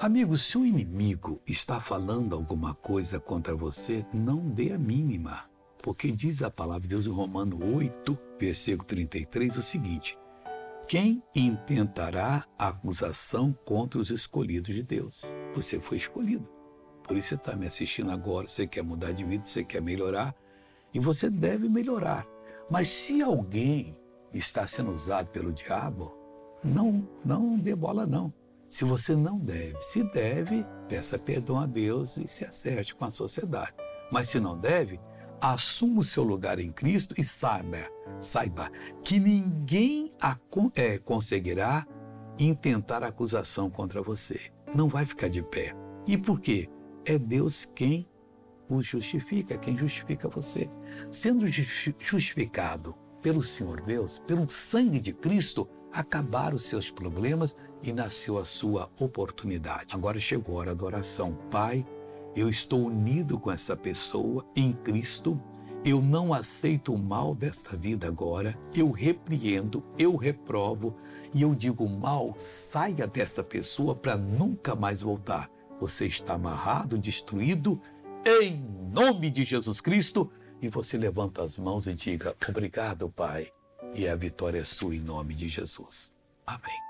Amigo, se o inimigo está falando alguma coisa contra você, não dê a mínima. Porque diz a palavra de Deus em Romano 8, versículo 33, o seguinte: Quem intentará acusação contra os escolhidos de Deus? Você foi escolhido. Por isso você está me assistindo agora. Você quer mudar de vida, você quer melhorar. E você deve melhorar. Mas se alguém está sendo usado pelo diabo, não, não dê bola não. Se você não deve, se deve, peça perdão a Deus e se acerte com a sociedade. Mas se não deve, assuma o seu lugar em Cristo e saiba, saiba que ninguém a, é, conseguirá intentar acusação contra você. Não vai ficar de pé. E por quê? É Deus quem o justifica, quem justifica você. Sendo justificado pelo Senhor Deus, pelo sangue de Cristo, acabaram os seus problemas e nasceu a sua oportunidade. Agora chegou a hora da oração. Pai, eu estou unido com essa pessoa em Cristo. Eu não aceito o mal desta vida agora. Eu repreendo, eu reprovo e eu digo: mal, saia dessa pessoa para nunca mais voltar. Você está amarrado, destruído, em nome de Jesus Cristo. E você levanta as mãos e diga: Obrigado, Pai. E a vitória é sua em nome de Jesus. Amém.